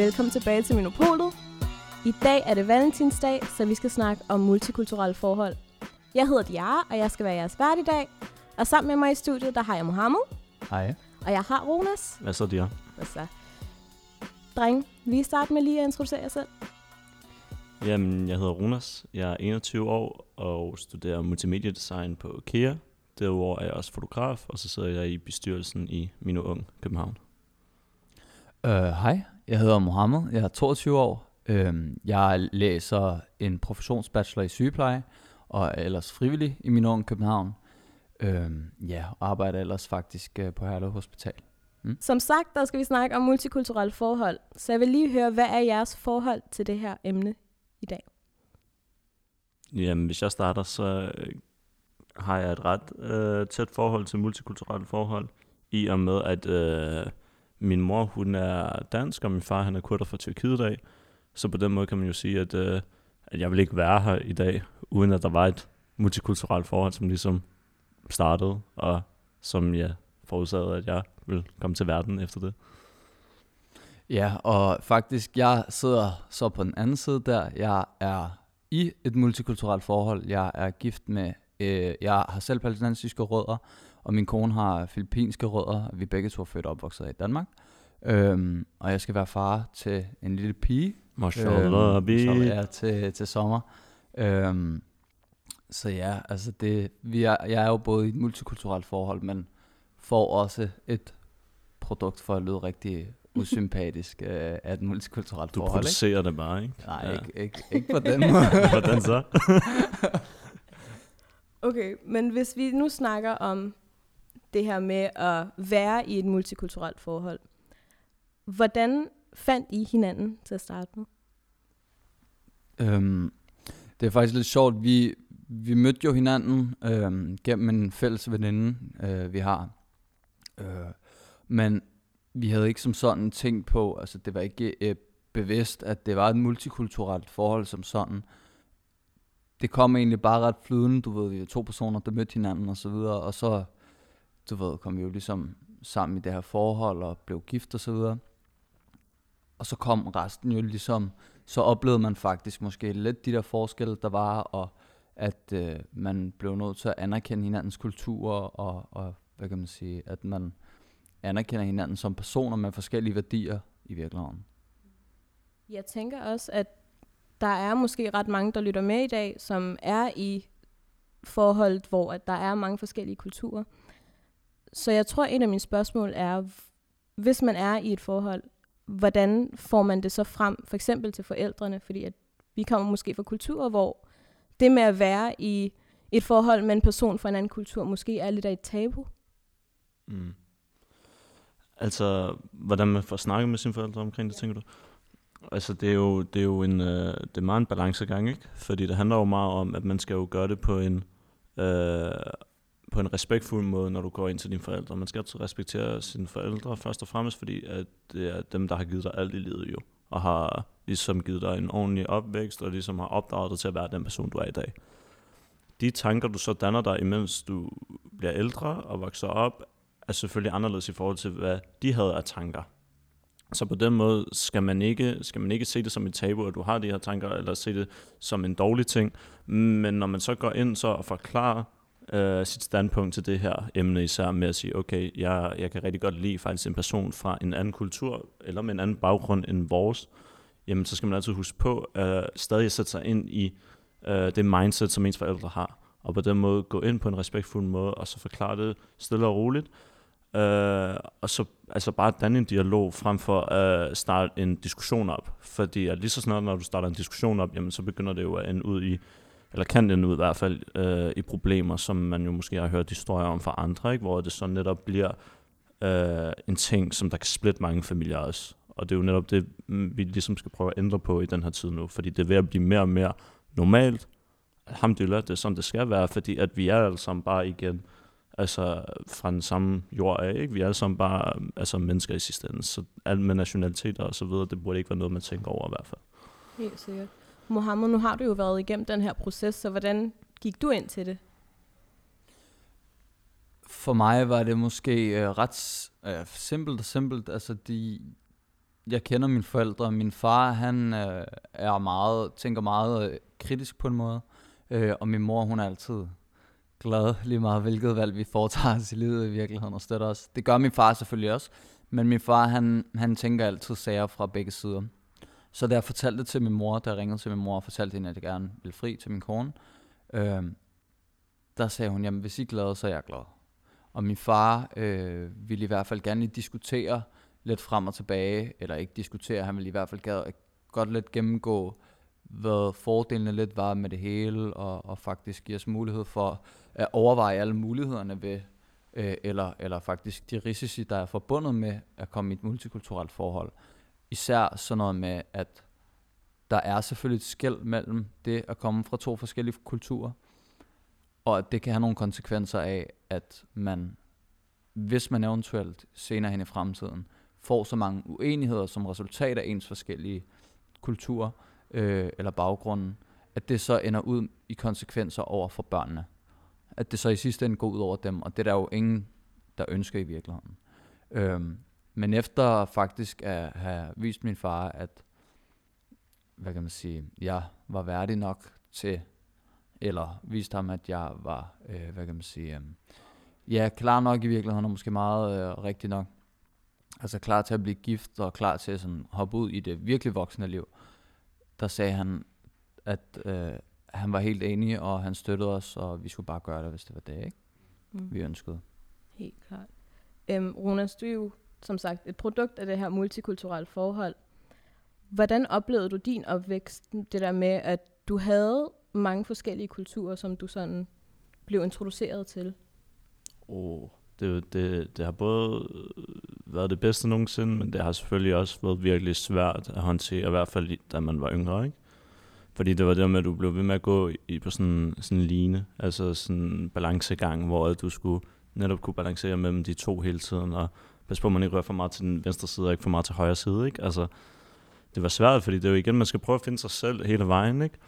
velkommen tilbage til Minopolet. I dag er det valentinsdag, så vi skal snakke om multikulturelle forhold. Jeg hedder Diara, og jeg skal være jeres vært i dag. Og sammen med mig i studiet, der har jeg Mohammed, Hej. og jeg har Ronas. Hvad så, Dia? Hvad så? Dreng, vi starter med lige at introducere jer selv. Jamen, jeg hedder Runas. Jeg er 21 år og studerer multimediedesign på KEA. Derudover er jeg også fotograf, og så sidder jeg i bestyrelsen i Mino Ung, København. Uh, hej, jeg hedder Mohammed. Jeg er 22 år. Uh, jeg læser en professionsbachelor i sygepleje og er ellers frivillig i min ung København. Uh, ja, og arbejder ellers faktisk uh, på Herlev Hospital. Som sagt, der skal vi snakke om multikulturelle forhold. Så jeg vil lige høre, hvad er jeres forhold til det her emne i dag? Jamen, hvis jeg starter, så øh, har jeg et ret øh, tæt forhold til multikulturelle forhold, i og med, at øh, min mor, hun er dansk, og min far, han er kurder fra Tyrkiet af. Så på den måde kan man jo sige, at, øh, at jeg vil ikke være her i dag, uden at der var et multikulturelt forhold, som ligesom startede, og som jeg forudsagde, at jeg vil komme til verden efter det. Ja, og faktisk, jeg sidder så på den anden side der. Jeg er i et multikulturelt forhold. Jeg er gift med, øh, jeg har selv palæstinensiske rødder, og min kone har filippinske rødder. Vi begge to er født og opvokset i Danmark. Øhm, og jeg skal være far til en lille pige, Mashallah, øhm, som er til, til sommer. Øhm, så ja, altså det, vi er, jeg er jo både i et multikulturelt forhold, men får også et produkt for at lyde rigtig usympatisk øh, af et multikulturelt Du forhold. Ikke? producerer det bare, ikke? Nej, Ja. ikke, ikke, ikke på den måde. Hvordan så? Okay, men hvis vi nu snakker om det her med at være i et multikulturelt forhold, hvordan fandt I hinanden til at starte med? øhm, det er faktisk lidt sjovt. Vi, vi mødte jo hinanden øhm, gennem en fælles veninde, øh, vi har. Øh, men vi havde ikke som sådan tænkt på, altså det var ikke øh, bevidst, at det var et multikulturelt forhold som sådan. Det kom egentlig bare ret flydende, du ved, vi var to personer, der mødte hinanden og så videre, og så, du ved, kom vi jo ligesom sammen i det her forhold og blev gift og så videre. Og så kom resten jo ligesom, så oplevede man faktisk måske lidt de der forskelle, der var, og at øh, man blev nødt til at anerkende hinandens kulturer, og, og hvad kan man sige, at man anerkender hinanden som personer med forskellige værdier i virkeligheden. Jeg tænker også, at der er måske ret mange, der lytter med i dag, som er i forhold, hvor at der er mange forskellige kulturer. Så jeg tror, en af mine spørgsmål er, hvis man er i et forhold, hvordan får man det så frem, for eksempel til forældrene, fordi at vi kommer måske fra kulturer, hvor det med at være i et forhold med en person fra en anden kultur, måske er lidt af et tabu. Mm. Altså, hvordan man får snakket med sine forældre omkring det, tænker du? Altså, det er jo, det er jo en, øh, det er meget en balancegang, ikke? Fordi det handler jo meget om, at man skal jo gøre det på en, øh, på en respektfuld måde, når du går ind til dine forældre. Man skal altid respektere sine forældre først og fremmest, fordi at det er dem, der har givet dig alt i livet jo. Og har ligesom givet dig en ordentlig opvækst, og ligesom har opdraget dig til at være den person, du er i dag. De tanker, du så danner dig, imens du bliver ældre og vokser op, er selvfølgelig anderledes i forhold til, hvad de havde af tanker. Så på den måde skal man ikke, skal man ikke se det som et tabu, at du har de her tanker, eller se det som en dårlig ting. Men når man så går ind så og forklarer øh, sit standpunkt til det her emne, især med at sige, okay, jeg, jeg kan rigtig godt lide faktisk en person fra en anden kultur, eller med en anden baggrund end vores, jamen så skal man altid huske på øh, at stadig sætte sig ind i øh, det mindset, som ens forældre har. Og på den måde gå ind på en respektfuld måde, og så forklare det stille og roligt. Øh, og så altså bare danne en dialog, frem for at starte en diskussion op. Fordi at lige så snart, når du starter en diskussion op, jamen så begynder det jo at ende ud i, eller kan det ende ud i hvert fald, øh, i problemer, som man jo måske har hørt historier om fra andre, ikke? hvor det så netop bliver øh, en ting, som der kan splitte mange familier også. Og det er jo netop det, mm, vi ligesom skal prøve at ændre på i den her tid nu, fordi det er ved at blive mere og mere normalt. Alhamdulillah, det er sådan, det skal være, fordi at vi er alle sammen bare igen, altså fra den samme jord af, ikke? Vi er alle sammen bare altså mennesker i sidste ende, så alt med nationaliteter og så videre, det burde ikke være noget, man tænker over i hvert fald. Helt sikkert. Mohammed, nu har du jo været igennem den her proces, så hvordan gik du ind til det? For mig var det måske øh, ret øh, simpelt og simpelt. Altså, de, jeg kender mine forældre. Min far, han øh, er meget, tænker meget øh, kritisk på en måde. Øh, og min mor, hun er altid glad lige meget, hvilket valg vi foretager os i livet i virkeligheden og støtter os. Det gør min far selvfølgelig også. Men min far, han, han tænker altid sager fra begge sider. Så da jeg fortalte det til min mor, da jeg ringede til min mor og fortalte hende, at jeg gerne ville fri til min kone, øh, der sagde hun, jamen hvis I er glade, så er jeg glad. Og min far øh, ville i hvert fald gerne lige diskutere lidt frem og tilbage, eller ikke diskutere, han ville i hvert fald gad, godt lidt gennemgå, hvad fordelene lidt var med det hele, og, og faktisk give os mulighed for at overveje alle mulighederne ved, øh, eller, eller faktisk de risici, der er forbundet med at komme i et multikulturelt forhold. Især sådan noget med, at der er selvfølgelig et skæld mellem det at komme fra to forskellige kulturer, og at det kan have nogle konsekvenser af, at man, hvis man eventuelt senere hen i fremtiden, får så mange uenigheder som resultat af ens forskellige kulturer øh, eller baggrunden, at det så ender ud i konsekvenser over for børnene. At det så i sidste ende går ud over dem, og det er der jo ingen, der ønsker i virkeligheden. Øhm, men efter faktisk at have vist min far, at hvad kan man sige, jeg var værdig nok til, eller vist ham, at jeg var, øh, hvad kan man sige, øh, ja, klar nok i virkeligheden, og måske meget øh, rigtig nok. Altså klar til at blive gift, og klar til at sådan, hoppe ud i det virkelig voksne liv. Der sagde han, at øh, han var helt enig, og han støttede os, og vi skulle bare gøre det, hvis det var det, ikke? Mm. vi ønskede. Helt klart. Øhm, Ronas, du er jo som sagt et produkt af det her multikulturelle forhold. Hvordan oplevede du din opvækst, det der med, at du havde mange forskellige kulturer, som du sådan blev introduceret til? Oh, det, det, det har både været det bedste nogensinde, men det har selvfølgelig også været virkelig svært at håndtere, i hvert fald da man var yngre, ikke? Fordi det var det med, at du blev ved med at gå i, på sådan, sådan en line, altså sådan en balancegang, hvor du skulle netop kunne balancere mellem de to hele tiden, og pas på, at man ikke rører for meget til den venstre side, og ikke for meget til højre side, ikke? Altså, det var svært, fordi det er jo igen, man skal prøve at finde sig selv hele vejen, ikke?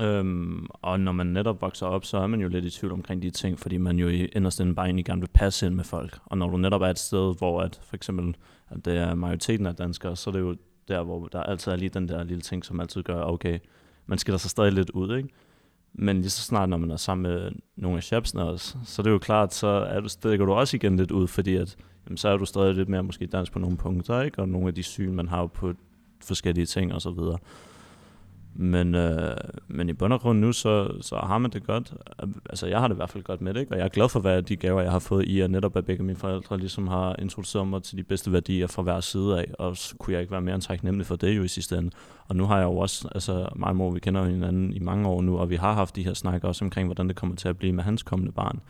Øhm, og når man netop vokser op, så er man jo lidt i tvivl omkring de ting, fordi man jo inderst inden bare egentlig gerne vil passe ind med folk. Og når du netop er et sted, hvor at for eksempel at det er majoriteten af danskere, så er det jo der, hvor der altid er lige den der lille ting, som altid gør, okay, man skiller sig stadig lidt ud, ikke? Men lige så snart, når man er sammen med nogle af chapsene også, så er det jo klart, så er du, stikker du også igen lidt ud, fordi at, jamen, så er du stadig lidt mere måske dansk på nogle punkter, ikke? Og nogle af de syn, man har på forskellige ting og så videre. Men, øh, men i bund og grund nu, så, så har man det godt. Altså, jeg har det i hvert fald godt med det, ikke? og jeg er glad for, hvad de gaver, jeg har fået i, at netop at begge mine forældre ligesom har introduceret mig til de bedste værdier fra hver side af, og så kunne jeg ikke være mere end taknemmelig for det jo i sidste ende. Og nu har jeg jo også, altså mig og mor, vi kender hinanden i mange år nu, og vi har haft de her snakker også omkring, hvordan det kommer til at blive med hans kommende barn.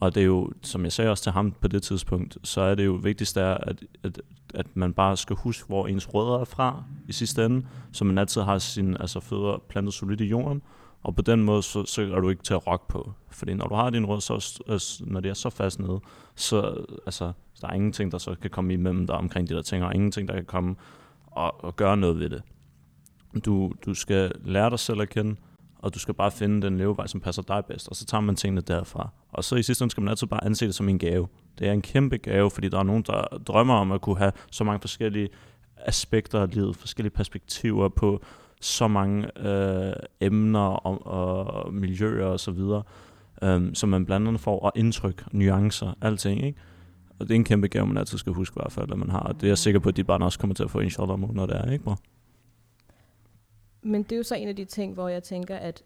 Og det er jo, som jeg sagde også til ham på det tidspunkt, så er det jo vigtigst er, at, at, at man bare skal huske, hvor ens rødder er fra i sidste ende, så man altid har sine altså, fødder plantet solidt i jorden, og på den måde, så, så er du ikke til at rokke på. Fordi når du har din rød, så, altså, når det er så fast nede, så altså, der er ingenting, der så kan komme imellem dig omkring de der ting, og ingenting, der kan komme og, og gøre noget ved det. Du, du skal lære dig selv at kende, og du skal bare finde den levevej, som passer dig bedst, og så tager man tingene derfra. Og så i sidste ende skal man altid bare anse det som en gave. Det er en kæmpe gave, fordi der er nogen, der drømmer om at kunne have så mange forskellige aspekter af livet, forskellige perspektiver på så mange øh, emner og, og miljøer og så videre, øh, som man blandt andet får, og indtryk, nuancer, alting, ikke? Og det er en kæmpe gave, man altid skal huske i hvert fald, at man har. Og det er jeg sikker på, at de barn også kommer til at få, inshallah, når det er, ikke, bror? Men det er jo så en af de ting, hvor jeg tænker, at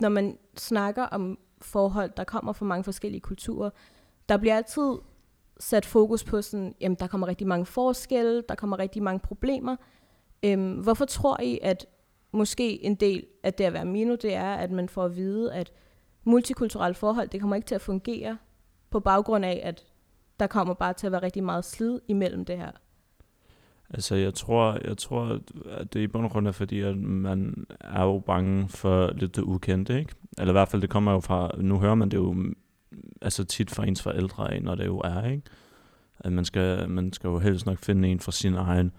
når man snakker om forhold, der kommer fra mange forskellige kulturer, der bliver altid sat fokus på sådan, jamen der kommer rigtig mange forskelle, der kommer rigtig mange problemer. Øhm, hvorfor tror I, at måske en del af det at være mino, det er, at man får at vide, at multikulturelle forhold, det kommer ikke til at fungere på baggrund af, at der kommer bare til at være rigtig meget slid imellem det her. Altså, jeg tror, jeg tror, at det i bund og grund er fordi, at man er jo bange for lidt det ukendte, ikke? Eller i hvert fald, det kommer jo fra, nu hører man det jo mm, altså tit fra ens forældre af, når det jo er, ikke? At man skal, man skal jo helst nok finde en fra sin egen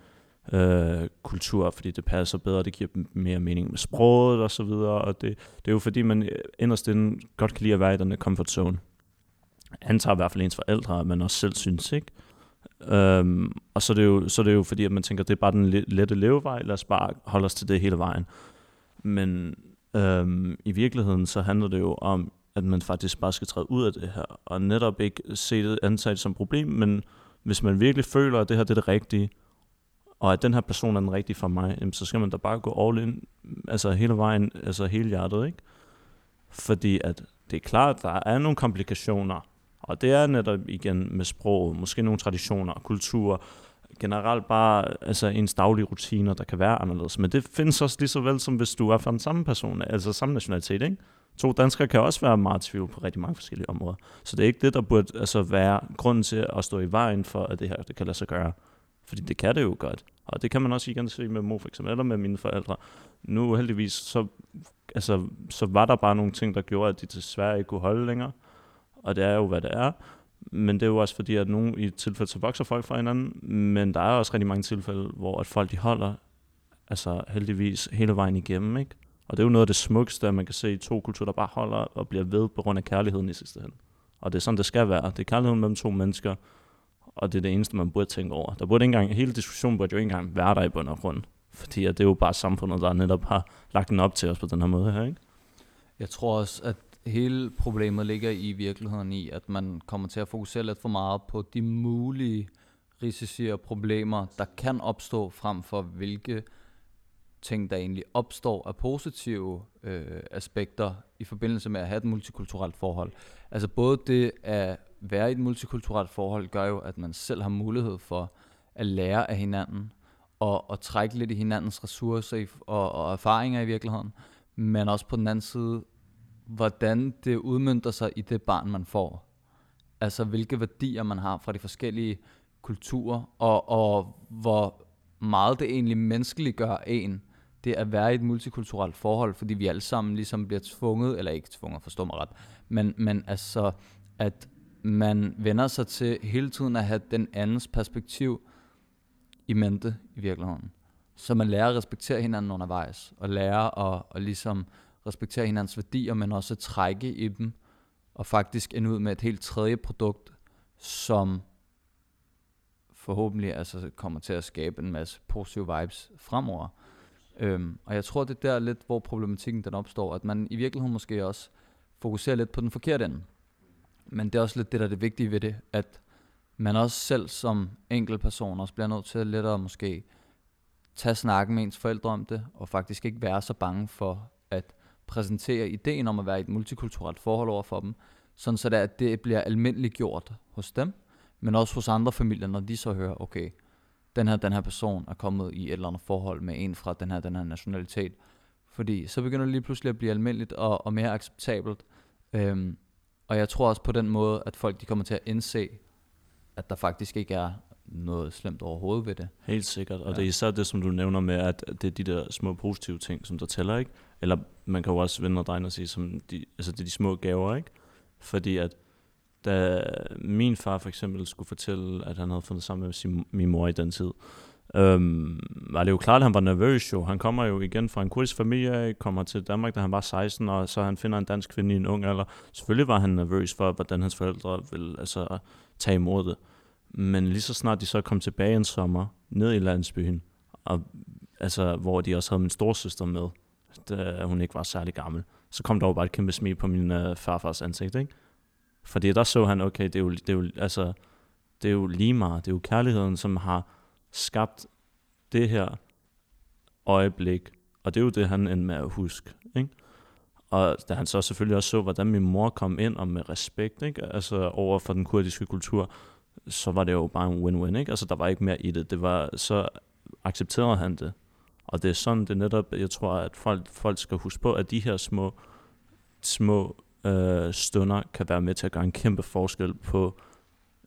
øh, kultur, fordi det passer bedre, det giver mere mening med sproget og så videre, og det, det er jo fordi, man inderst inden godt kan lide at være i den comfort zone. Antager i hvert fald ens forældre, at man også selv synes, ikke? Øhm, og så er, det jo, så er det jo fordi, at man tænker, det er bare den lette levevej, lad os bare holde os til det hele vejen. Men øhm, i virkeligheden, så handler det jo om, at man faktisk bare skal træde ud af det her, og netop ikke se det antaget som problem, men hvis man virkelig føler, at det her det er det rigtige, og at den her person er den rigtige for mig, jamen, så skal man da bare gå all in, altså hele vejen, altså hele hjertet, ikke? Fordi at det er klart, at der er nogle komplikationer, og det er netop igen med sprog, måske nogle traditioner, og kultur, generelt bare altså ens daglige rutiner, der kan være anderledes. Men det findes også lige så vel, som hvis du er fra den samme person, altså samme nationalitet, ikke? To danskere kan også være meget tvivl på rigtig mange forskellige områder. Så det er ikke det, der burde altså, være grunden til at stå i vejen for, at det her det kan lade sig gøre. Fordi det kan det jo godt. Og det kan man også igen se med mor for eksempel, eller med mine forældre. Nu heldigvis, så, altså, så var der bare nogle ting, der gjorde, at de desværre ikke kunne holde længere. Og det er jo, hvad det er. Men det er jo også fordi, at nogle i tilfælde, så vokser folk fra hinanden. Men der er også rigtig mange tilfælde, hvor at folk de holder altså heldigvis hele vejen igennem, ikke? Og det er jo noget af det smukkeste, at man kan se to kulturer, der bare holder og bliver ved på grund af kærligheden i sidste ende. Og det er sådan, det skal være. Det er kærligheden mellem to mennesker, og det er det eneste, man burde tænke over. Der burde ikke engang, hele diskussionen burde jo ikke engang være der i bund og grund. Fordi at det er jo bare samfundet, der netop har lagt den op til os på den her måde her, ikke? Jeg tror også, at hele problemet ligger i virkeligheden i, at man kommer til at fokusere lidt for meget på de mulige risici og problemer, der kan opstå frem for hvilke ting, der egentlig opstår af positive øh, aspekter i forbindelse med at have et multikulturelt forhold. Altså både det at være i et multikulturelt forhold gør jo, at man selv har mulighed for at lære af hinanden og, og trække lidt i hinandens ressourcer i, og, og erfaringer i virkeligheden, men også på den anden side, hvordan det udmyndter sig i det barn, man får. Altså hvilke værdier man har fra de forskellige kulturer, og, og hvor meget det egentlig menneskeligt gør en, det at være i et multikulturelt forhold, fordi vi alle sammen ligesom bliver tvunget, eller ikke tvunget, forstå mig ret, men, men altså, at man vender sig til hele tiden at have den andens perspektiv i mente i virkeligheden. Så man lærer at respektere hinanden undervejs, og lærer at, at ligesom respektere hinandens værdier, men også trække i dem, og faktisk ende ud med et helt tredje produkt, som forhåbentlig altså kommer til at skabe en masse positive vibes fremover. Øhm, og jeg tror, det er der lidt, hvor problematikken den opstår, at man i virkeligheden måske også fokuserer lidt på den forkerte ende. Men det er også lidt det, der er det vigtige ved det, at man også selv som person også bliver nødt til lidt at måske tage snakken med ens forældre om det, og faktisk ikke være så bange for præsentere ideen om at være i et multikulturelt forhold over for dem, sådan så det, at det bliver almindeligt gjort hos dem, men også hos andre familier, når de så hører, okay, den her, den her person er kommet i et eller andet forhold med en fra den her, den her nationalitet. Fordi så begynder det lige pludselig at blive almindeligt og, og mere acceptabelt. Øhm, og jeg tror også på den måde, at folk de kommer til at indse, at der faktisk ikke er noget slemt overhovedet ved det. Helt sikkert, og ja. det er især det, som du nævner med, at det er de der små positive ting, som der tæller, ikke? Eller man kan jo også vende og dreje og sige, som de, altså det er de små gaver, ikke? Fordi at da min far for eksempel skulle fortælle, at han havde fundet sammen med sin, min mor i den tid, øhm, var det jo klart, at han var nervøs jo. Han kommer jo igen fra en kurdisk familie, kommer til Danmark, da han var 16, og så han finder en dansk kvinde i en ung alder. Selvfølgelig var han nervøs for, hvordan hans forældre ville altså, tage imod det. Men lige så snart de så kom tilbage en sommer, ned i landsbyen, og, altså, hvor de også havde min storsøster med, da hun ikke var særlig gammel, så kom der jo bare et kæmpe smil på min øh, farfars ansigt, ikke? Fordi der så han, okay, det er jo, det er jo, altså, det er jo lige meget, det er jo kærligheden, som har skabt det her øjeblik, og det er jo det, han endte med at huske, ikke? Og da han så selvfølgelig også så, hvordan min mor kom ind og med respekt, ikke? Altså over for den kurdiske kultur, så var det jo bare en win-win, ikke? Altså der var ikke mere i det. Det var, så accepterede han det. Og det er sådan, det er netop, jeg tror, at folk, folk skal huske på, at de her små, små øh, stunder kan være med til at gøre en kæmpe forskel på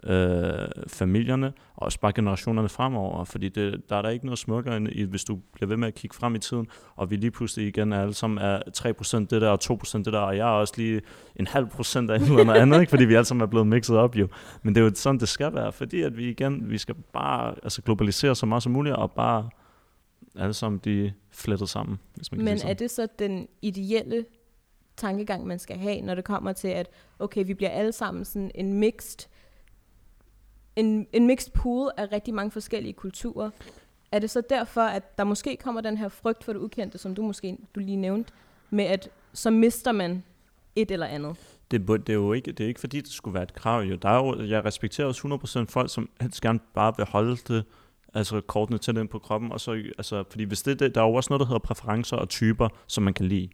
øh, familierne, og også bare generationerne fremover, fordi det, der er der ikke noget smukkere, end i, hvis du bliver ved med at kigge frem i tiden, og vi lige pludselig igen er alle sammen er 3% det der, og 2% det der, og jeg er også lige en halv procent af noget andet, ikke? fordi vi alle sammen er blevet mixet op jo. Men det er jo sådan, det skal være, fordi at vi igen, vi skal bare altså globalisere så meget som muligt, og bare alle sammen de flettet sammen. Hvis man kan Men sige er det så den ideelle tankegang, man skal have, når det kommer til, at okay, vi bliver alle sammen sådan en mixed en, en mixed pool af rigtig mange forskellige kulturer. Er det så derfor, at der måske kommer den her frygt for det ukendte, som du måske du lige nævnte, med at så mister man et eller andet? Det, det, er jo ikke, det er ikke fordi, det skulle være et krav. Jo. Der er jo, jeg respekterer også 100% folk, som helst gerne bare vil holde det, altså kortene til den på kroppen. Og så, altså, fordi hvis det, der er jo også noget, der hedder præferencer og typer, som man kan lide.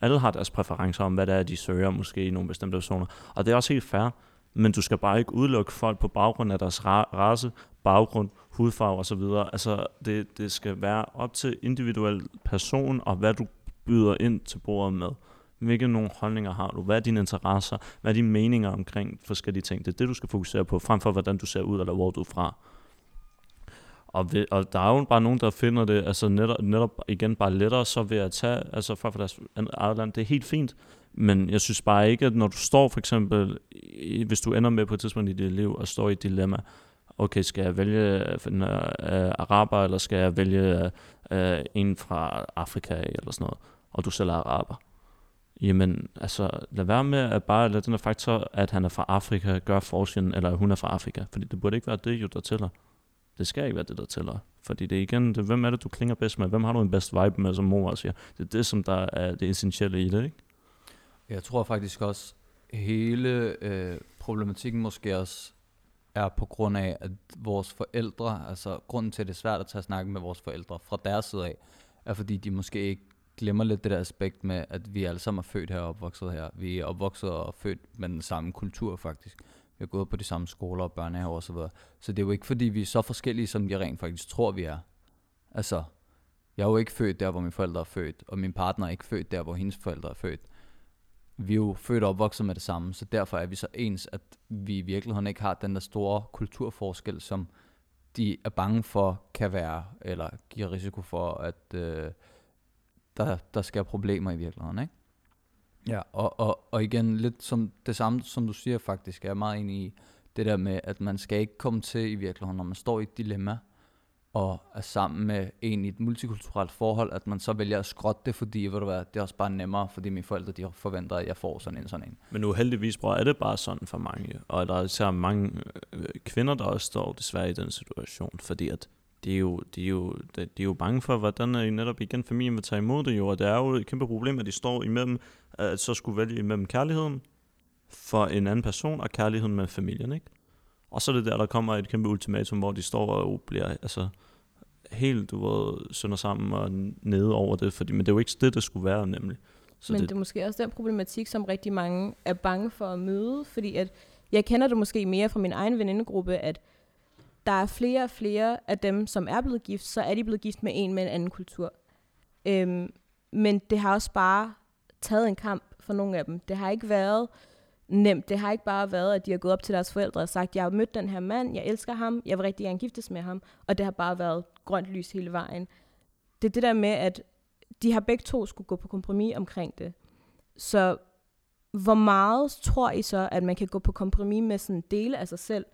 Alle har deres præferencer om, hvad det er, de søger måske i nogle bestemte personer. Og det er også helt fair, men du skal bare ikke udelukke folk på baggrund af deres race, baggrund, hudfarve osv. Altså, det, det skal være op til individuel person, og hvad du byder ind til bordet med. Hvilke nogle holdninger har du? Hvad er dine interesser? Hvad er dine meninger omkring forskellige ting? Det er det, du skal fokusere på, frem for hvordan du ser ud, eller hvor du er fra. Og, ved, og der er jo bare nogen, der finder det altså netop, netop igen bare lettere så ved at tage altså fra deres eget land. Det er helt fint, men jeg synes bare ikke, at når du står for eksempel, hvis du ender med på et tidspunkt i dit liv og står i et dilemma, okay, skal jeg vælge en uh, araber, eller skal jeg vælge uh, en fra Afrika, eller sådan noget, og du selv er araber. Jamen, altså, lad være med at bare lade den her faktor, at han er fra Afrika, gøre forskellen, eller hun er fra Afrika. Fordi det burde ikke være det, jo, der tæller. Det skal ikke være det, der tæller. Fordi det er igen, det, hvem er det, du klinger bedst med? Hvem har du en bedst vibe med, som mor siger? Det er det, som der er det essentielle i det, ikke? Jeg tror faktisk også, hele øh, problematikken måske også er på grund af, at vores forældre, altså grunden til, at det er svært at tage snakken med vores forældre fra deres side af, er fordi de måske ikke glemmer lidt det der aspekt med, at vi alle sammen er født her og opvokset her. Vi er opvokset og født med den samme kultur faktisk. Vi har gået på de samme skoler og børnehaver osv. Så, så det er jo ikke fordi, vi er så forskellige, som de rent faktisk tror, vi er. Altså, jeg er jo ikke født der, hvor mine forældre er født, og min partner er ikke født der, hvor hendes forældre er født. Vi er jo født og opvokset med det samme, så derfor er vi så ens, at vi i virkeligheden ikke har den der store kulturforskel, som de er bange for kan være, eller giver risiko for, at øh, der, der skal problemer i virkeligheden, ikke? Ja, og, og, og igen, lidt som det samme, som du siger faktisk, jeg er meget enig i det der med, at man skal ikke komme til i virkeligheden, når man står i et dilemma, og er sammen med en i et multikulturelt forhold, at man så vælger at skrotte det, fordi ved du hvad, det er også bare nemmere, fordi mine forældre de forventer, at jeg får sådan en sådan en. Men uheldigvis, bror, er det bare sådan for mange, og der er især mange øh, kvinder, der også står desværre i den situation, fordi at de er jo, de er jo, de, de er jo bange for, hvordan er netop igen familien vil tage imod det jo, og det er jo et kæmpe problem, at de står imellem, at så skulle vælge imellem kærligheden for en anden person, og kærligheden med familien, ikke? Og så er det der, der kommer et kæmpe ultimatum, hvor de står og bliver, altså, helt, du ved, sønder sammen og nede over det, fordi, men det er jo ikke det, det skulle være, nemlig. Så men det, det er måske også den problematik, som rigtig mange er bange for at møde, fordi at jeg kender det måske mere fra min egen venindegruppe, at der er flere og flere af dem, som er blevet gift, så er de blevet gift med en med en anden kultur. Øhm, men det har også bare taget en kamp for nogle af dem. Det har ikke været nemt. Det har ikke bare været, at de har gået op til deres forældre og sagt, jeg har mødt den her mand, jeg elsker ham, jeg vil rigtig gerne giftes med ham, og det har bare været grønt lys hele vejen. Det er det der med, at de har begge to skulle gå på kompromis omkring det. Så hvor meget tror I så, at man kan gå på kompromis med sådan en del af sig selv,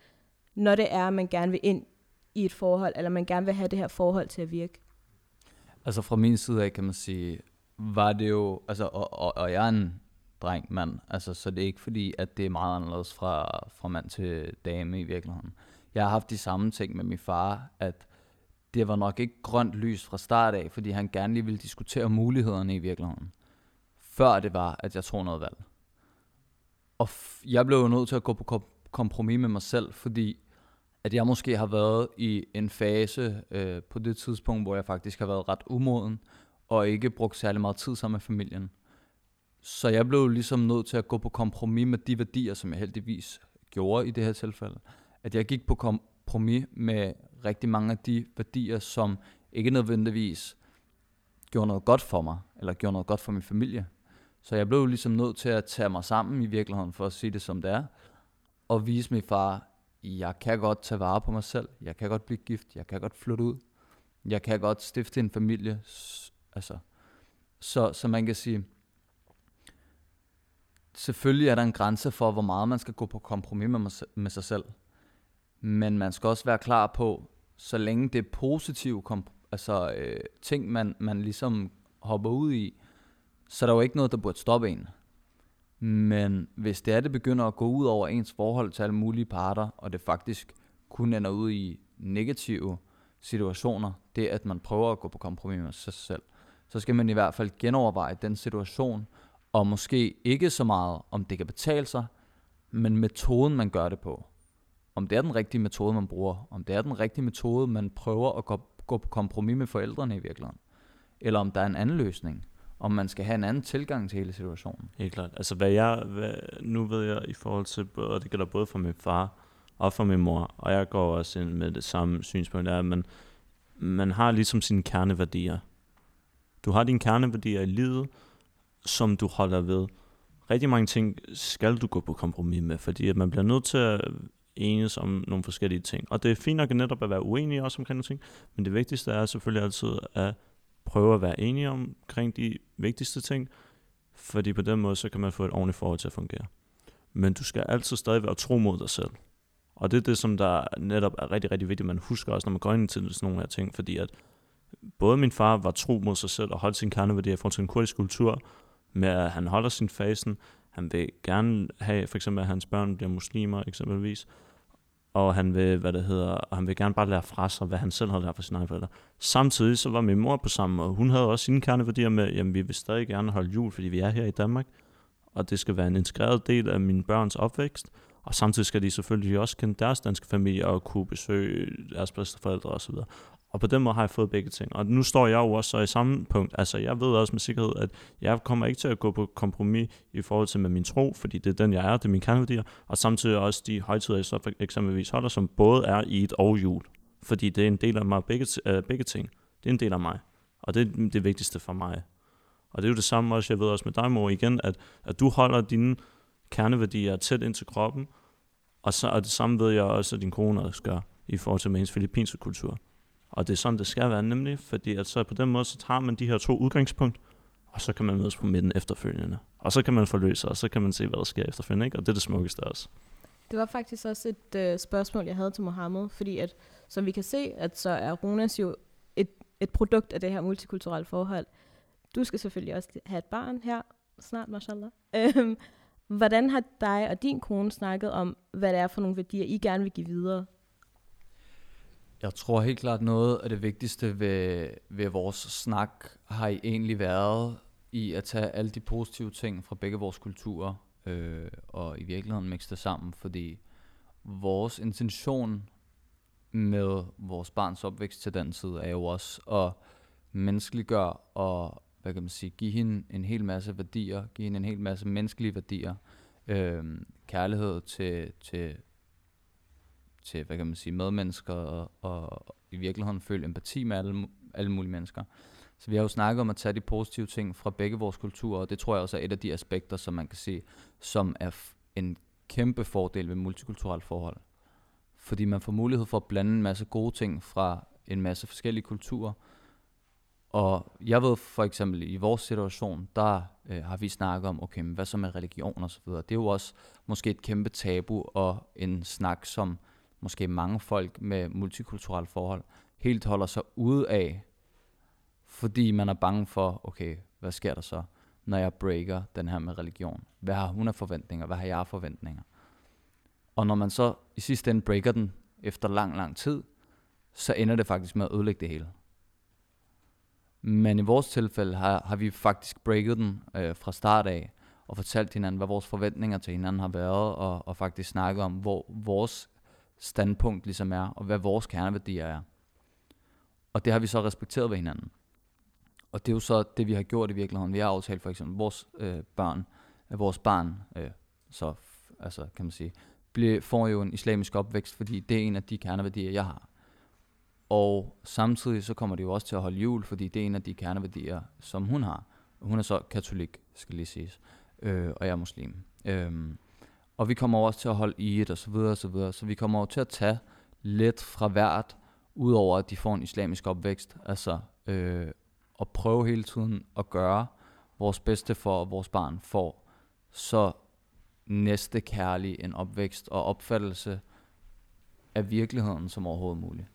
når det er, at man gerne vil ind i et forhold, eller man gerne vil have det her forhold til at virke? Altså fra min side af, kan man sige, var det jo, altså, og, og, og jeg er en dreng, mand, altså, så det er ikke fordi, at det er meget anderledes fra, fra mand til dame i virkeligheden. Jeg har haft de samme ting med min far, at det var nok ikke grønt lys fra start af, fordi han gerne lige ville diskutere mulighederne i virkeligheden. Før det var, at jeg tog noget valg. Og jeg blev jo nødt til at gå på kompromis med mig selv, fordi at jeg måske har været i en fase øh, på det tidspunkt, hvor jeg faktisk har været ret umoden, og ikke brugt særlig meget tid sammen med familien. Så jeg blev ligesom nødt til at gå på kompromis med de værdier, som jeg heldigvis gjorde i det her tilfælde. At jeg gik på kompromis med rigtig mange af de værdier, som ikke nødvendigvis gjorde noget godt for mig, eller gjorde noget godt for min familie. Så jeg blev ligesom nødt til at tage mig sammen i virkeligheden, for at sige det som det er, og vise min far, jeg kan godt tage vare på mig selv, jeg kan godt blive gift, jeg kan godt flytte ud, jeg kan godt stifte en familie, altså, så, så man kan sige, selvfølgelig er der en grænse for, hvor meget man skal gå på kompromis med, med sig selv. Men man skal også være klar på, så længe det er positive altså, øh, ting, man, man ligesom hopper ud i, så er der jo ikke noget, der burde stoppe en. Men hvis det er, det begynder at gå ud over ens forhold til alle mulige parter, og det faktisk kun ender ud i negative situationer, det at man prøver at gå på kompromis med sig selv, så skal man i hvert fald genoverveje den situation, og måske ikke så meget, om det kan betale sig, men metoden, man gør det på. Om det er den rigtige metode, man bruger. Om det er den rigtige metode, man prøver at gå, gå på kompromis med forældrene i virkeligheden. Eller om der er en anden løsning. Om man skal have en anden tilgang til hele situationen. Helt klart. Altså hvad jeg, hvad, nu ved jeg i forhold til, og det gælder både for min far og for min mor, og jeg går også ind med det samme synspunkt, er, at man, man har ligesom sine kerneværdier. Du har dine kerneværdier i livet, som du holder ved. Rigtig mange ting skal du gå på kompromis med, fordi at man bliver nødt til at enes om nogle forskellige ting. Og det er fint nok netop at være uenige også omkring nogle ting, men det vigtigste er selvfølgelig altid at prøve at være enige omkring de vigtigste ting, fordi på den måde, så kan man få et ordentligt forhold til at fungere. Men du skal altid stadig være tro mod dig selv. Og det er det, som der netop er rigtig, rigtig vigtigt, man husker også, når man går ind til sådan nogle her ting, fordi at både min far var tro mod sig selv og holdt sin kerneværdier i forhold til en kurdisk kultur, med at han holder sin fasen, han vil gerne have, for eksempel, at hans børn bliver muslimer eksempelvis, og han vil, hvad det hedder, og han vil gerne bare lære fra sig, hvad han selv har lært fra sine egne forældre. Samtidig så var min mor på samme måde. Hun havde også sine kerneværdier med, jamen vi vil stadig gerne holde jul, fordi vi er her i Danmark, og det skal være en integreret del af mine børns opvækst, og samtidig skal de selvfølgelig også kende deres danske familie og kunne besøge deres bedsteforældre osv. Og på den måde har jeg fået begge ting. Og nu står jeg jo også så i samme punkt. Altså jeg ved også med sikkerhed, at jeg kommer ikke til at gå på kompromis i forhold til med min tro, fordi det er den, jeg er, det er mine kerneværdier. Og samtidig også de højtider, jeg så eksempelvis holder, som både er i et og jul. Fordi det er en del af mig, begge, uh, begge ting. Det er en del af mig. Og det er det vigtigste for mig. Og det er jo det samme også, jeg ved også med dig, mor, igen, at, at du holder dine kerneværdier tæt ind til kroppen, og, så, og det samme ved jeg også, at din kone også gør i forhold til med hendes filippinske kultur. Og det er sådan, det skal være nemlig, fordi at så på den måde, så tager man de her to udgangspunkt, og så kan man mødes på midten efterfølgende. Og så kan man forløse, og så kan man se, hvad der sker efterfølgende, ikke? og det er det smukkeste også. Det var faktisk også et øh, spørgsmål, jeg havde til Mohammed, fordi at, som vi kan se, at så er Ronas jo et, et produkt af det her multikulturelle forhold. Du skal selvfølgelig også have et barn her snart, mashallah. Øhm, hvordan har dig og din kone snakket om, hvad det er for nogle værdier, I gerne vil give videre jeg tror helt klart noget af det vigtigste ved, ved vores snak har I egentlig været i at tage alle de positive ting fra begge vores kulturer øh, og i virkeligheden mixe det sammen, fordi vores intention med vores barns opvækst til den tid er jo også at menneskeliggøre og hvad kan man sige, give hende en hel masse værdier, give hende en hel masse menneskelige værdier, øh, kærlighed til, til til, hvad kan man sige, medmennesker og, og i virkeligheden føle empati med alle, alle mulige mennesker. Så vi har jo snakket om at tage de positive ting fra begge vores kulturer, og det tror jeg også er et af de aspekter, som man kan se, som er en kæmpe fordel ved multikulturelt forhold. Fordi man får mulighed for at blande en masse gode ting fra en masse forskellige kulturer. Og jeg ved for eksempel, i vores situation, der øh, har vi snakket om, okay, men hvad så med religion og så videre. Det er jo også måske et kæmpe tabu og en snak, som måske mange folk med multikulturelle forhold helt holder sig ude af, fordi man er bange for, okay, hvad sker der så, når jeg breaker den her med religion? Hvad har hun af forventninger? Hvad har jeg af forventninger? Og når man så i sidste ende breaker den efter lang, lang tid, så ender det faktisk med at ødelægge det hele. Men i vores tilfælde har, har vi faktisk breaket den øh, fra start af, og fortalt hinanden, hvad vores forventninger til hinanden har været, og, og faktisk snakket om, hvor vores standpunkt ligesom er, og hvad vores kerneværdier er. Og det har vi så respekteret ved hinanden. Og det er jo så det, vi har gjort i virkeligheden. Vi har aftalt for eksempel, vores øh, børn, øh, vores barn, øh, så altså, kan man sige, bliver, får jo en islamisk opvækst, fordi det er en af de kerneværdier, jeg har. Og samtidig så kommer det jo også til at holde jul, fordi det er en af de kerneværdier, som hun har. Hun er så katolik, skal lige siges, øh, og jeg er muslim. Øh, og vi kommer også til at holde i et og så videre og så videre. Så vi kommer over til at tage lidt fra hvert, udover at de får en islamisk opvækst. Altså øh, at prøve hele tiden at gøre vores bedste for, at vores barn får så næste kærlig en opvækst og opfattelse af virkeligheden som overhovedet muligt.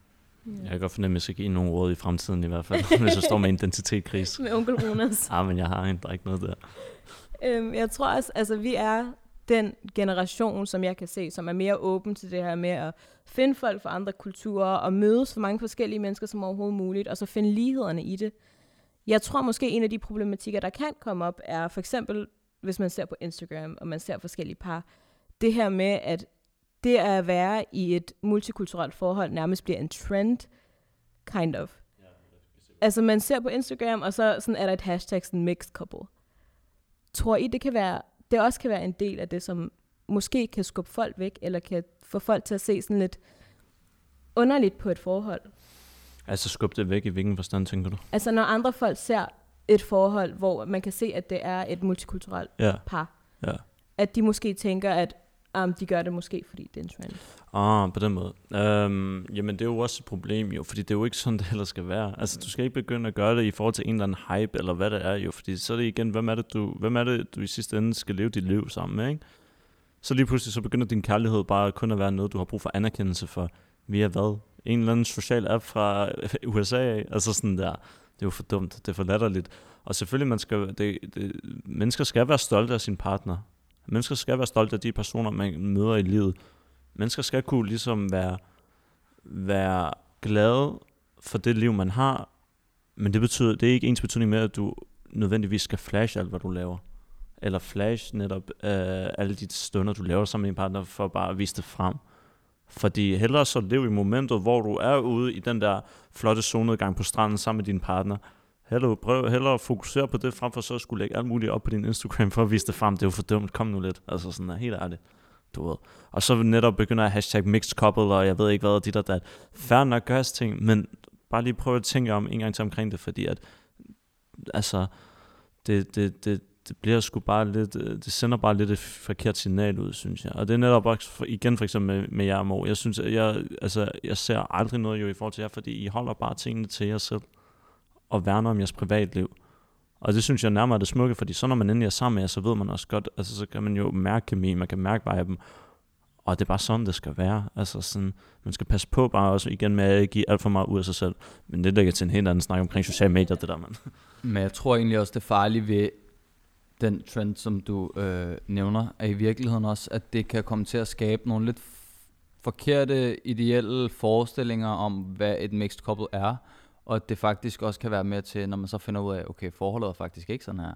Ja. Jeg kan godt fornemme, at jeg skal give nogle råd i fremtiden i hvert fald, hvis jeg står med identitetskris. med onkel Ronas. ah, men jeg har er ikke noget der. øhm, jeg tror også, altså vi er den generation, som jeg kan se, som er mere åben til det her med at finde folk fra andre kulturer og mødes så mange forskellige mennesker som overhovedet muligt, og så finde lighederne i det. Jeg tror måske, en af de problematikker, der kan komme op, er for eksempel, hvis man ser på Instagram, og man ser forskellige par, det her med, at det at være i et multikulturelt forhold nærmest bliver en trend, kind of. Altså man ser på Instagram, og så sådan er der et hashtag, sådan mixed couple. Tror I, det kan være, det også kan være en del af det, som måske kan skubbe folk væk, eller kan få folk til at se sådan lidt underligt på et forhold? Altså skub det væk i hvilken forstand, tænker du? Altså når andre folk ser et forhold, hvor man kan se, at det er et multikulturelt Ja, par, ja. at de måske tænker, at um, de gør det måske, fordi det er en trend. Ah, på den måde. Um, jamen, det er jo også et problem jo, fordi det er jo ikke sådan, det heller skal være. Altså, du skal ikke begynde at gøre det i forhold til en eller anden hype, eller hvad det er jo, fordi så er det igen, hvem er det, du, hvem er det, du i sidste ende skal leve dit liv sammen med, ikke? Så lige pludselig, så begynder din kærlighed bare kun at være noget, du har brug for anerkendelse for, via hvad? En eller anden social app fra USA altså sådan der. Det er jo for dumt, det er for latterligt. Og selvfølgelig, man skal, det, det, mennesker skal være stolte af sin partner. Mennesker skal være stolte af de personer, man møder i livet. Mennesker skal kunne ligesom være, være glade for det liv, man har, men det betyder, det er ikke ens betydning med, at du nødvendigvis skal flash alt, hvad du laver. Eller flash netop øh, alle de stunder, du laver sammen med din partner, for bare at vise det frem. Fordi hellere så lev i momentet, hvor du er ude i den der flotte solnedgang på stranden sammen med din partner. Hello, prøv hellere at fokusere på det, frem for så at skulle lægge alt muligt op på din Instagram for at vise det frem. Det er jo for dumt, kom nu lidt. Altså sådan er helt ærligt. Du ved. Og så netop begynder at hashtag mixed couple, og jeg ved ikke hvad, dit og dat. Færre nok gør ting, men bare lige prøve at tænke om en gang til omkring det, fordi at, altså, det, det, det, det bliver sgu bare lidt, øh, det sender bare lidt et forkert signal ud, synes jeg. Og det er netop også, for, igen for eksempel med, med jer, Mo. Jeg synes, at jeg, altså, jeg ser aldrig noget jo i forhold til jer, fordi I holder bare tingene til jer selv, og værner om jeres privatliv. Og det synes jeg nærmere er det smukke, fordi så når man endelig er sammen med jer, så ved man også godt, altså så kan man jo mærke kemi, man kan mærke viben, og det er bare sådan, det skal være. Altså sådan, man skal passe på bare også igen med at give alt for meget ud af sig selv. Men det ligger til en helt anden snak omkring sociale medier, det der, man. Men jeg tror egentlig også, det farlige ved den trend, som du øh, nævner, er i virkeligheden også, at det kan komme til at skabe nogle lidt forkerte ideelle forestillinger om, hvad et mixed couple er, og at det faktisk også kan være med til, når man så finder ud af, okay, forholdet er faktisk ikke sådan her,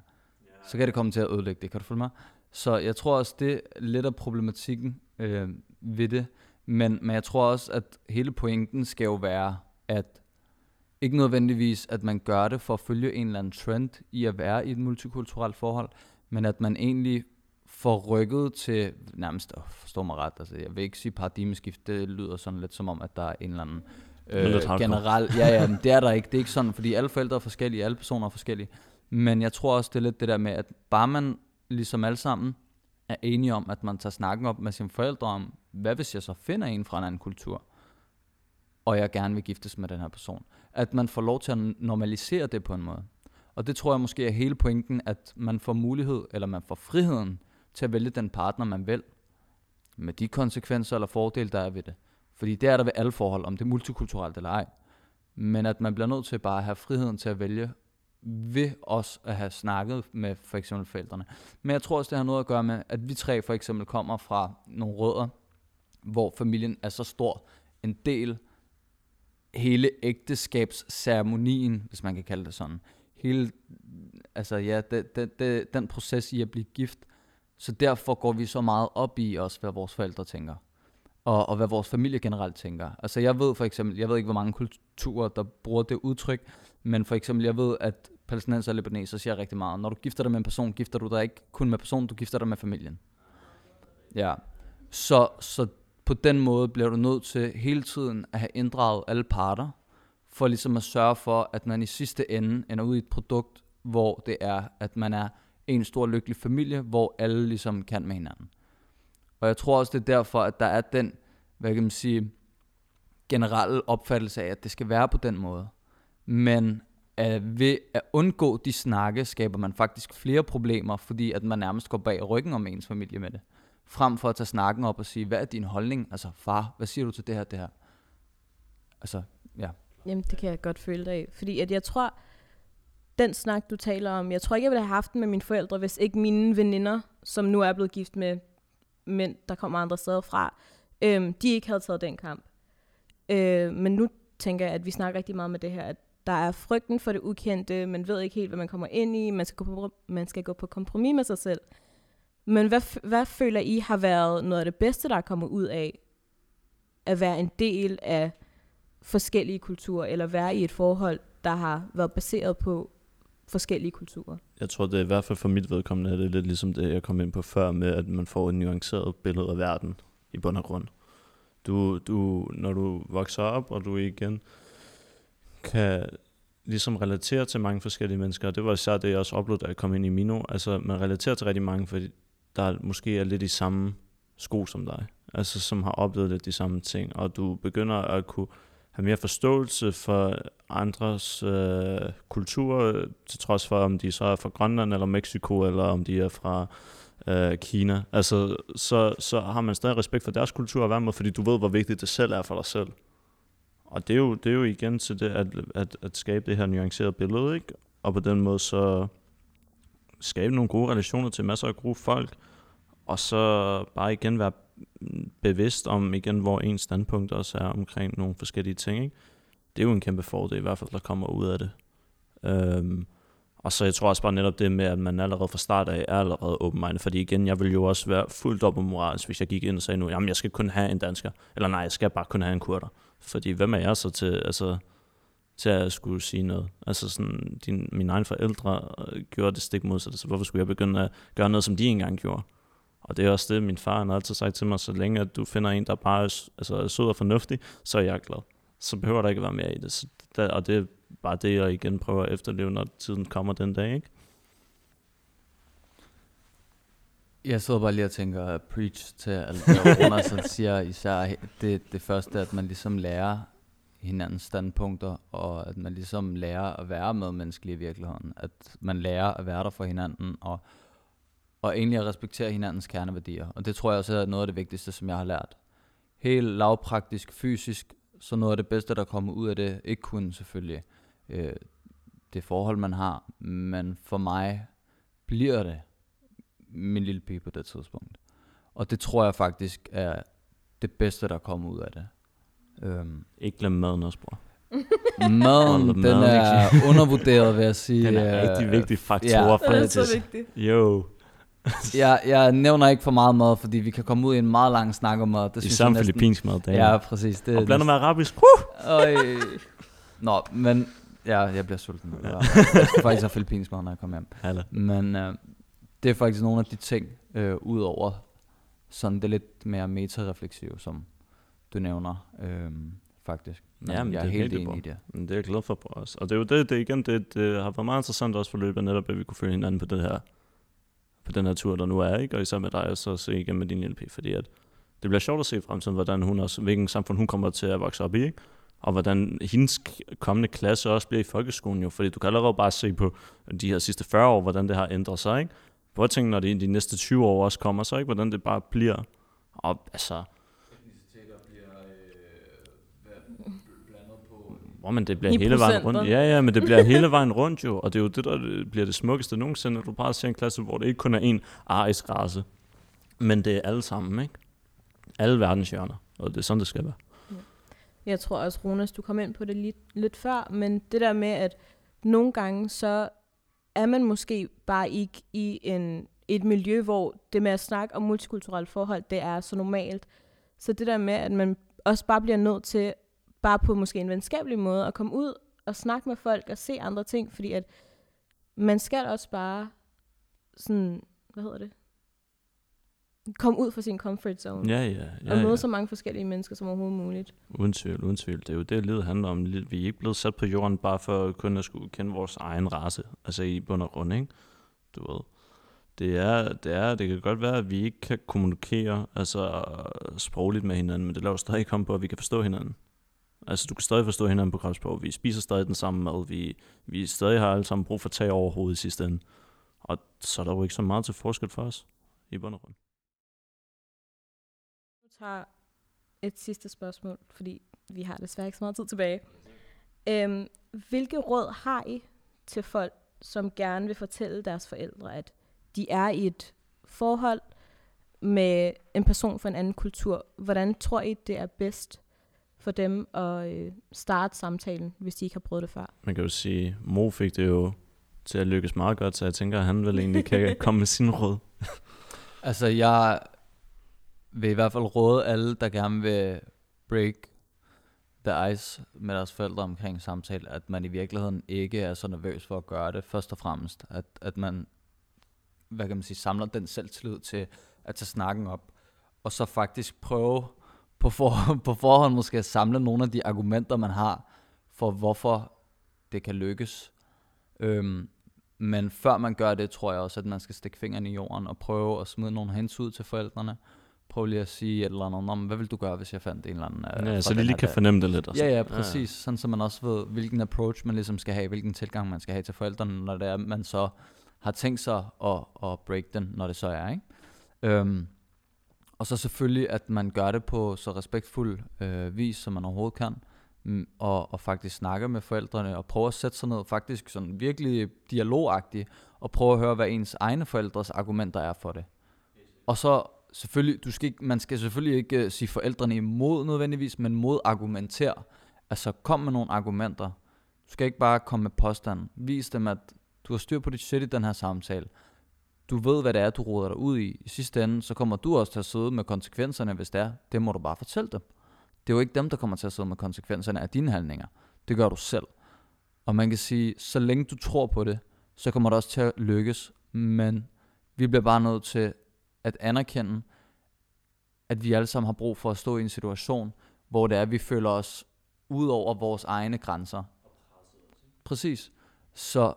så kan det komme til at ødelægge det. Kan du følge mig? Så jeg tror også, det er lidt af problematikken øh, ved det, men, men jeg tror også, at hele pointen skal jo være, at ikke nødvendigvis, at man gør det for at følge en eller anden trend i at være i et multikulturelt forhold, men at man egentlig får rykket til, nærmest, oh, forstår mig ret, altså jeg vil ikke sige paradigmeskift, det lyder sådan lidt som om, at der er en eller anden øh, hardcore. generel, ja ja, men det er der ikke, det er ikke sådan, fordi alle forældre er forskellige, alle personer er forskellige, men jeg tror også, det er lidt det der med, at bare man ligesom alle sammen er enige om, at man tager snakken op med sine forældre om, hvad hvis jeg så finder en fra en anden kultur, og jeg gerne vil giftes med den her person. At man får lov til at normalisere det på en måde. Og det tror jeg måske er hele pointen, at man får mulighed, eller man får friheden til at vælge den partner, man vil, med de konsekvenser eller fordele, der er ved det. Fordi det er der ved alle forhold, om det er multikulturelt eller ej. Men at man bliver nødt til bare at have friheden til at vælge, ved os at have snakket med for eksempel forældrene. Men jeg tror også, det har noget at gøre med, at vi tre for eksempel kommer fra nogle rødder, hvor familien er så stor en del hele ægteskabsceremonien, hvis man kan kalde det sådan. Hele, altså ja, det, det, det, den proces i at blive gift. Så derfor går vi så meget op i også, hvad vores forældre tænker. Og, og hvad vores familie generelt tænker. Altså jeg ved for eksempel, jeg ved ikke, hvor mange kulturer, der bruger det udtryk, men for eksempel, jeg ved, at palæstinenser og libaneser siger rigtig meget, når du gifter dig med en person, gifter du dig ikke kun med personen, du gifter dig med familien. Ja. Så, så på den måde bliver du nødt til hele tiden at have inddraget alle parter, for ligesom at sørge for, at man i sidste ende ender ud i et produkt, hvor det er, at man er en stor lykkelig familie, hvor alle ligesom kan med hinanden. Og jeg tror også, det er derfor, at der er den, hvad kan man sige, generelle opfattelse af, at det skal være på den måde. Men at ved at undgå de snakke, skaber man faktisk flere problemer, fordi at man nærmest går bag ryggen om ens familie med det. Frem for at tage snakken op og sige, hvad er din holdning? Altså, far, hvad siger du til det her, det her? Altså, ja. Jamen, det kan jeg godt føle dig af. Fordi at jeg tror, den snak, du taler om, jeg tror ikke, jeg ville have haft den med mine forældre, hvis ikke mine veninder, som nu er blevet gift med mænd, der kommer andre steder fra, øhm, de ikke havde taget den kamp. Øh, men nu tænker jeg, at vi snakker rigtig meget med det her, at der er frygten for det ukendte, man ved ikke helt, hvad man kommer ind i, man skal gå på, man skal gå på kompromis med sig selv. Men hvad, hvad føler I har været noget af det bedste, der er kommet ud af at være en del af forskellige kulturer, eller være i et forhold, der har været baseret på forskellige kulturer? Jeg tror, det er i hvert fald for mit vedkommende, at det lidt ligesom det, jeg kom ind på før, med at man får et nuanceret billede af verden i bund og grund. Du, du, når du vokser op, og du igen kan ligesom relatere til mange forskellige mennesker, og det var især det, jeg også oplevede, da jeg kom ind i Mino. Altså, man relaterer til rigtig mange, fordi der måske er lidt i samme sko som dig, altså som har oplevet lidt de samme ting, og du begynder at kunne have mere forståelse for andres øh, kultur, til trods for, om de så er fra Grønland eller Mexico, eller om de er fra øh, Kina. Altså, så, så har man stadig respekt for deres kultur og værmod, fordi du ved, hvor vigtigt det selv er for dig selv. Og det er jo, det er jo igen til det, at, at, at skabe det her nuancerede billede, ikke? Og på den måde så skabe nogle gode relationer til masser af gode folk, og så bare igen være bevidst om igen, hvor ens standpunkt også er omkring nogle forskellige ting. Ikke? Det er jo en kæmpe fordel i hvert fald, der kommer ud af det. Øhm, og så jeg tror også bare netop det med, at man allerede fra start af er allerede åben fordi igen, jeg ville jo også være fuldt op om moralsk, hvis jeg gik ind og sagde nu, jamen jeg skal kun have en dansker, eller nej, jeg skal bare kun have en kurder. Fordi hvem er jeg så til, altså, til at skulle sige noget? Altså sådan, din, mine egne forældre øh, gjorde det stik modsatte, så hvorfor skulle jeg begynde at gøre noget, som de engang gjorde? Og det er også det, min far han har altid sagt til mig, så længe at du finder en, der bare er, altså, er sød og fornuftig, så er jeg glad. Så behøver der ikke være mere i det. Så der, og det er bare det, jeg igen prøver at efterleve, når tiden kommer den dag, ikke? Jeg sidder bare lige og tænker, preach til alt det, Rona så siger især det, det første, at man ligesom lærer hinandens standpunkter, og at man ligesom lærer at være med menneskelige i virkeligheden. At man lærer at være der for hinanden, og og egentlig at respektere hinandens kerneværdier. Og det tror jeg også er noget af det vigtigste, som jeg har lært. Helt lavpraktisk, fysisk, så noget af det bedste, der kommer ud af det, ikke kun selvfølgelig øh, det forhold, man har, men for mig bliver det min lille pige på det tidspunkt. Og det tror jeg faktisk er det bedste, der kommer ud af det. Øhm. Ikke glem maden også, bror. maden, den er undervurderet, vil jeg sige. Den er rigtig vigtig faktor ja, for det. Det er så vigtigt. Jo. jeg, jeg nævner ikke for meget mad, fordi vi kan komme ud i en meget lang snak om mad. Det synes samme filippinsk mad. Det ja, præcis. Det, og blandet med arabisk. Uh! Øj. Nå, men ja, jeg bliver sulten. Ja. Jeg skal faktisk have filippinsk mad, når jeg kommer hjem. Halle. Men uh, det er faktisk nogle af de ting, uh, udover sådan det lidt mere meta-refleksiv, som du nævner, uh, faktisk. Men ja, men jeg er, er helt enig i det. Men det er jeg glad for på os. Og det er jo det, det igen, det, det har været meget interessant også for løbet, netop at vi kunne følge hinanden på det her på den her tur, der nu er, ikke? og især med dig, og så se igennem med din LP, fordi at det bliver sjovt at se i fremtiden, hvordan hun også, hvilken samfund hun kommer til at vokse op i, ikke? og hvordan hendes kommende klasse også bliver i folkeskolen jo, fordi du kan allerede bare se på de her sidste 40 år, hvordan det har ændret sig, ikke? Prøv at tænke, når det de næste 20 år også kommer, så ikke, hvordan det bare bliver, og altså, Hvor men det bliver hele vejen rundt. Ja, ja, men det bliver hele vejen rundt jo, og det er jo det, der bliver det smukkeste nogensinde, når du bare ser en klasse, hvor det ikke kun er en arisk race, men det er alle sammen, ikke? Alle verdens hjørner, og det er sådan, det skal være. Jeg tror også, Ronas, du kom ind på det lidt, lidt før, men det der med, at nogle gange så er man måske bare ikke i en, et miljø, hvor det med at snakke om multikulturelle forhold, det er så normalt. Så det der med, at man også bare bliver nødt til bare på måske en venskabelig måde, at komme ud og snakke med folk og se andre ting, fordi at man skal også bare sådan, hvad hedder det? Komme ud fra sin comfort zone. Ja, ja. ja og møde ja. så mange forskellige mennesker som overhovedet muligt. Uden tvivl, uden tvivl. Det er jo det, livet handler om. Vi er ikke blevet sat på jorden bare for kun at skulle kende vores egen race. Altså i bund og grund, ikke? Du ved. Det er, det er, det kan godt være, at vi ikke kan kommunikere altså sprogligt med hinanden, men det laver stadig komme på, at vi kan forstå hinanden. Altså, du kan stadig forstå hinanden på kropsprog. Vi spiser stadig den samme mad. Vi, vi stadig har alle sammen brug for tag over hovedet i sidste ende. Og så er der jo ikke så meget til forskel for os i bund og grund. Jeg tager et sidste spørgsmål, fordi vi har desværre ikke så meget tid tilbage. Øhm, hvilke råd har I til folk, som gerne vil fortælle deres forældre, at de er i et forhold med en person fra en anden kultur. Hvordan tror I, det er bedst for dem at øh, starte samtalen, hvis de ikke har prøvet det før? Man kan jo sige, Mo fik det jo til at lykkes meget godt, så jeg tænker, at han vel egentlig kan komme med sin råd. Altså, jeg vil i hvert fald råde alle, der gerne vil break the ice med deres forældre omkring samtale, at man i virkeligheden ikke er så nervøs for at gøre det, først og fremmest. At, at man, hvad kan man sige, samler den selvtillid til at tage snakken op, og så faktisk prøve på, for, på forhånd måske samle nogle af de argumenter, man har, for hvorfor det kan lykkes. Øhm, men før man gør det, tror jeg også, at man skal stikke fingeren i jorden og prøve at smide nogle hens ud til forældrene. Prøv lige at sige et eller andet om, hvad vil du gøre, hvis jeg fandt en eller anden... Uh, ja, så de lige kan fornemme det lidt. Også. Ja, ja, præcis. Ja. Sådan så man også ved, hvilken approach man ligesom skal have, hvilken tilgang man skal have til forældrene, når det er, man så har tænkt sig at, at break den, når det så er, ikke? Øhm, og så selvfølgelig, at man gør det på så respektfuld øh, vis, som man overhovedet kan. Mm, og, og faktisk snakke med forældrene og prøve at sætte sig ned, faktisk sådan virkelig dialogagtigt, og prøve at høre, hvad ens egne forældres argumenter er for det. Og så selvfølgelig, du skal ikke, man skal selvfølgelig ikke uh, sige forældrene imod nødvendigvis, men mod argumentere. Altså kom med nogle argumenter. Du skal ikke bare komme med påstanden. Vis dem, at du har styr på dit shit i den her samtale. Du ved, hvad det er, du råder dig ud i. I sidste ende, så kommer du også til at sidde med konsekvenserne, hvis det er. Det må du bare fortælle dem. Det er jo ikke dem, der kommer til at sidde med konsekvenserne af dine handlinger. Det gør du selv. Og man kan sige, så længe du tror på det, så kommer det også til at lykkes. Men vi bliver bare nødt til at anerkende, at vi alle sammen har brug for at stå i en situation, hvor det er, at vi føler os ud over vores egne grænser. Præcis. Så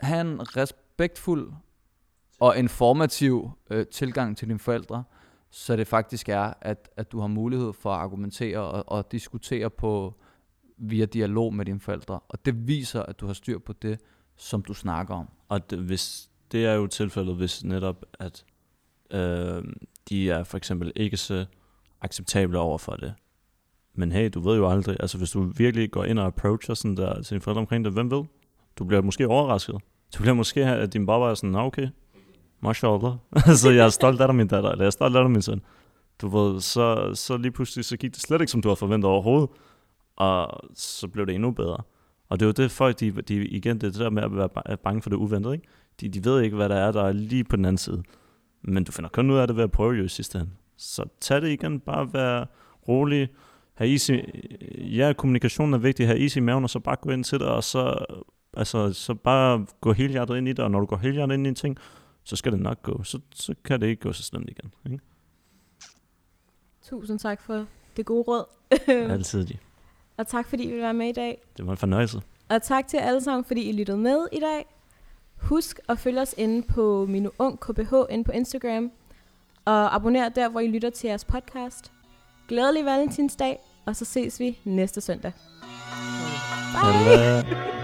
have en respektfuld og informativ øh, tilgang til dine forældre, så det faktisk er, at, at du har mulighed for at argumentere og, og diskutere på via dialog med dine forældre. Og det viser, at du har styr på det, som du snakker om. Og det, hvis, det er jo tilfældet, hvis netop, at øh, de er for eksempel ikke så acceptable over for det. Men hey, du ved jo aldrig, altså hvis du virkelig går ind og approacher sådan der til dine forældre omkring det, hvem ved? Du bliver måske overrasket. Du bliver måske, at din baba er sådan, okay, mashallah. altså, jeg er stolt af dig, min datter, eller jeg er stolt af dig, min søn. Du ved, så, så lige pludselig, så gik det slet ikke, som du har forventet overhovedet. Og så blev det endnu bedre. Og det er jo det, folk, de, de igen, det er det der med at være bange for det uventede, ikke? De, de ved ikke, hvad der er, der er lige på den anden side. Men du finder kun ud af det ved at prøve jo i sidste ende. Så tag det igen, bare vær rolig, have is i, ja, kommunikationen er vigtig, have is i maven, og så bare gå ind til det, og så, altså, så bare gå hele hjertet ind i det, og når du går hele hjertet ind i en ting, så skal det nok gå. Så, så kan det ikke gå så slemt igen. Ikke? Tusind tak for det gode råd. Altid de. Og tak fordi I ville være med i dag. Det var en fornøjelse. Og tak til alle sammen, fordi I lyttede med i dag. Husk at følge os inde på Minu Ung KBH inde på Instagram. Og abonner der, hvor I lytter til jeres podcast. Glædelig valentinsdag, og så ses vi næste søndag. Bye! Hello.